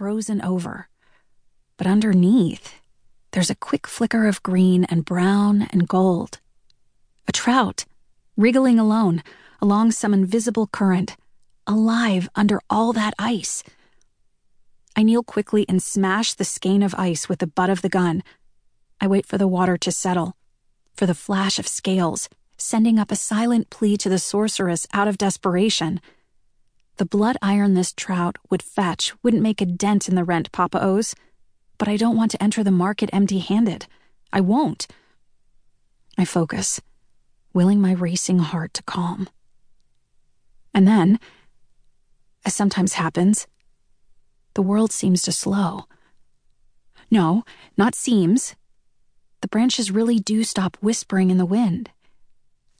frozen over. But underneath, there's a quick flicker of green and brown and gold. A trout, wriggling alone along some invisible current, alive under all that ice. I kneel quickly and smash the skein of ice with the butt of the gun. I wait for the water to settle, for the flash of scales, sending up a silent plea to the sorceress out of desperation. The blood iron this trout would fetch wouldn't make a dent in the rent Papa owes, but I don't want to enter the market empty handed. I won't. I focus, willing my racing heart to calm. And then, as sometimes happens, the world seems to slow. No, not seems. The branches really do stop whispering in the wind.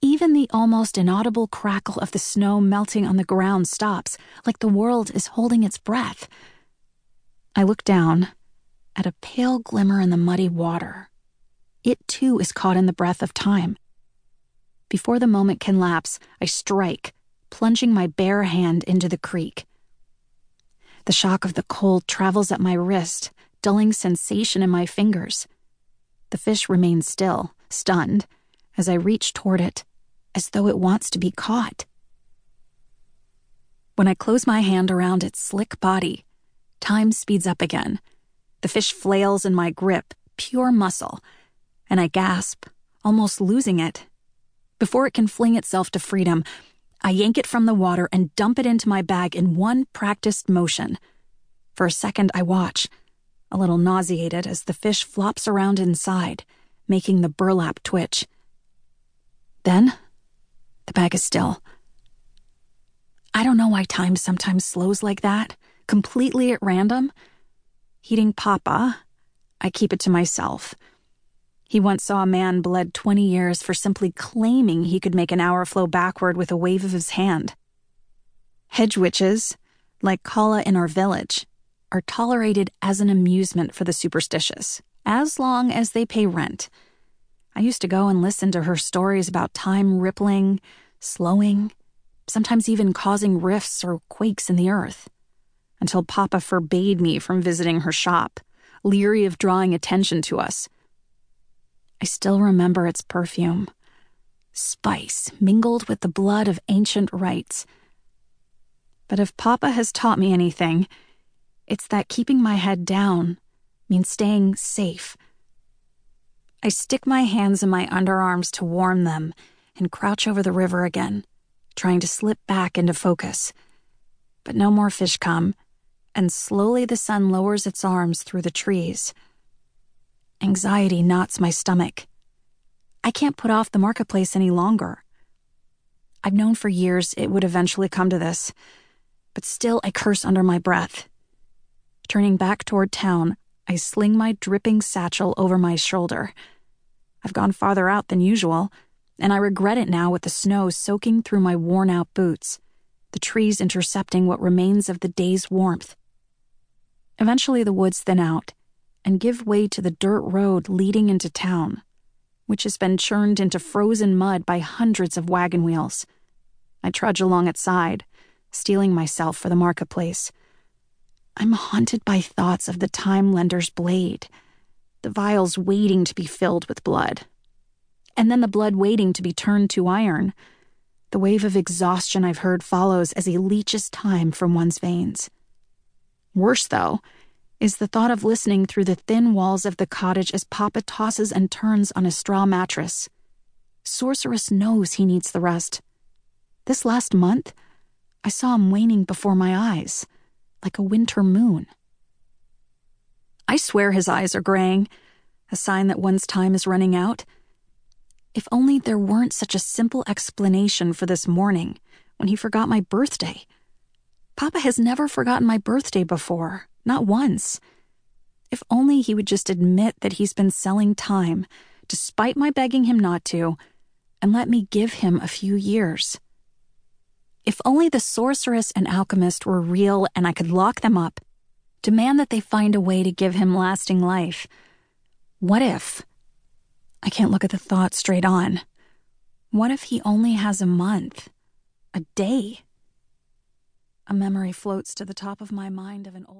Even the almost inaudible crackle of the snow melting on the ground stops, like the world is holding its breath. I look down at a pale glimmer in the muddy water. It too is caught in the breath of time. Before the moment can lapse, I strike, plunging my bare hand into the creek. The shock of the cold travels up my wrist, dulling sensation in my fingers. The fish remains still, stunned, as I reach toward it, as though it wants to be caught. When I close my hand around its slick body, time speeds up again. The fish flails in my grip, pure muscle, and I gasp, almost losing it. Before it can fling itself to freedom, I yank it from the water and dump it into my bag in one practiced motion. For a second, I watch, a little nauseated as the fish flops around inside, making the burlap twitch. Then, the bag is still. I don't know why time sometimes slows like that, completely at random. Heating Papa, I keep it to myself. He once saw a man bled 20 years for simply claiming he could make an hour flow backward with a wave of his hand. Hedge witches, like Kala in our village, are tolerated as an amusement for the superstitious, as long as they pay rent. I used to go and listen to her stories about time rippling, slowing, sometimes even causing rifts or quakes in the earth, until Papa forbade me from visiting her shop, leery of drawing attention to us I still remember its perfume spice mingled with the blood of ancient rites. But if Papa has taught me anything, it's that keeping my head down means staying safe. I stick my hands in my underarms to warm them and crouch over the river again, trying to slip back into focus. But no more fish come, and slowly the sun lowers its arms through the trees. Anxiety knots my stomach. I can't put off the marketplace any longer. I've known for years it would eventually come to this, but still I curse under my breath. Turning back toward town, I sling my dripping satchel over my shoulder. I've gone farther out than usual, and I regret it now with the snow soaking through my worn out boots, the trees intercepting what remains of the day's warmth. Eventually, the woods thin out, and give way to the dirt road leading into town, which has been churned into frozen mud by hundreds of wagon wheels. I trudge along its side, steeling myself for the marketplace. I'm haunted by thoughts of the time lender's blade, the vials waiting to be filled with blood, and then the blood waiting to be turned to iron. The wave of exhaustion I've heard follows as he leeches time from one's veins. Worse, though, is the thought of listening through the thin walls of the cottage as Papa tosses and turns on a straw mattress. Sorceress knows he needs the rest. This last month, I saw him waning before my eyes, like a winter moon. I swear his eyes are graying, a sign that one's time is running out. If only there weren't such a simple explanation for this morning when he forgot my birthday. Papa has never forgotten my birthday before, not once. If only he would just admit that he's been selling time, despite my begging him not to, and let me give him a few years. If only the sorceress and alchemist were real and I could lock them up, demand that they find a way to give him lasting life. What if? I can't look at the thought straight on. What if he only has a month? A day? A memory floats to the top of my mind of an old.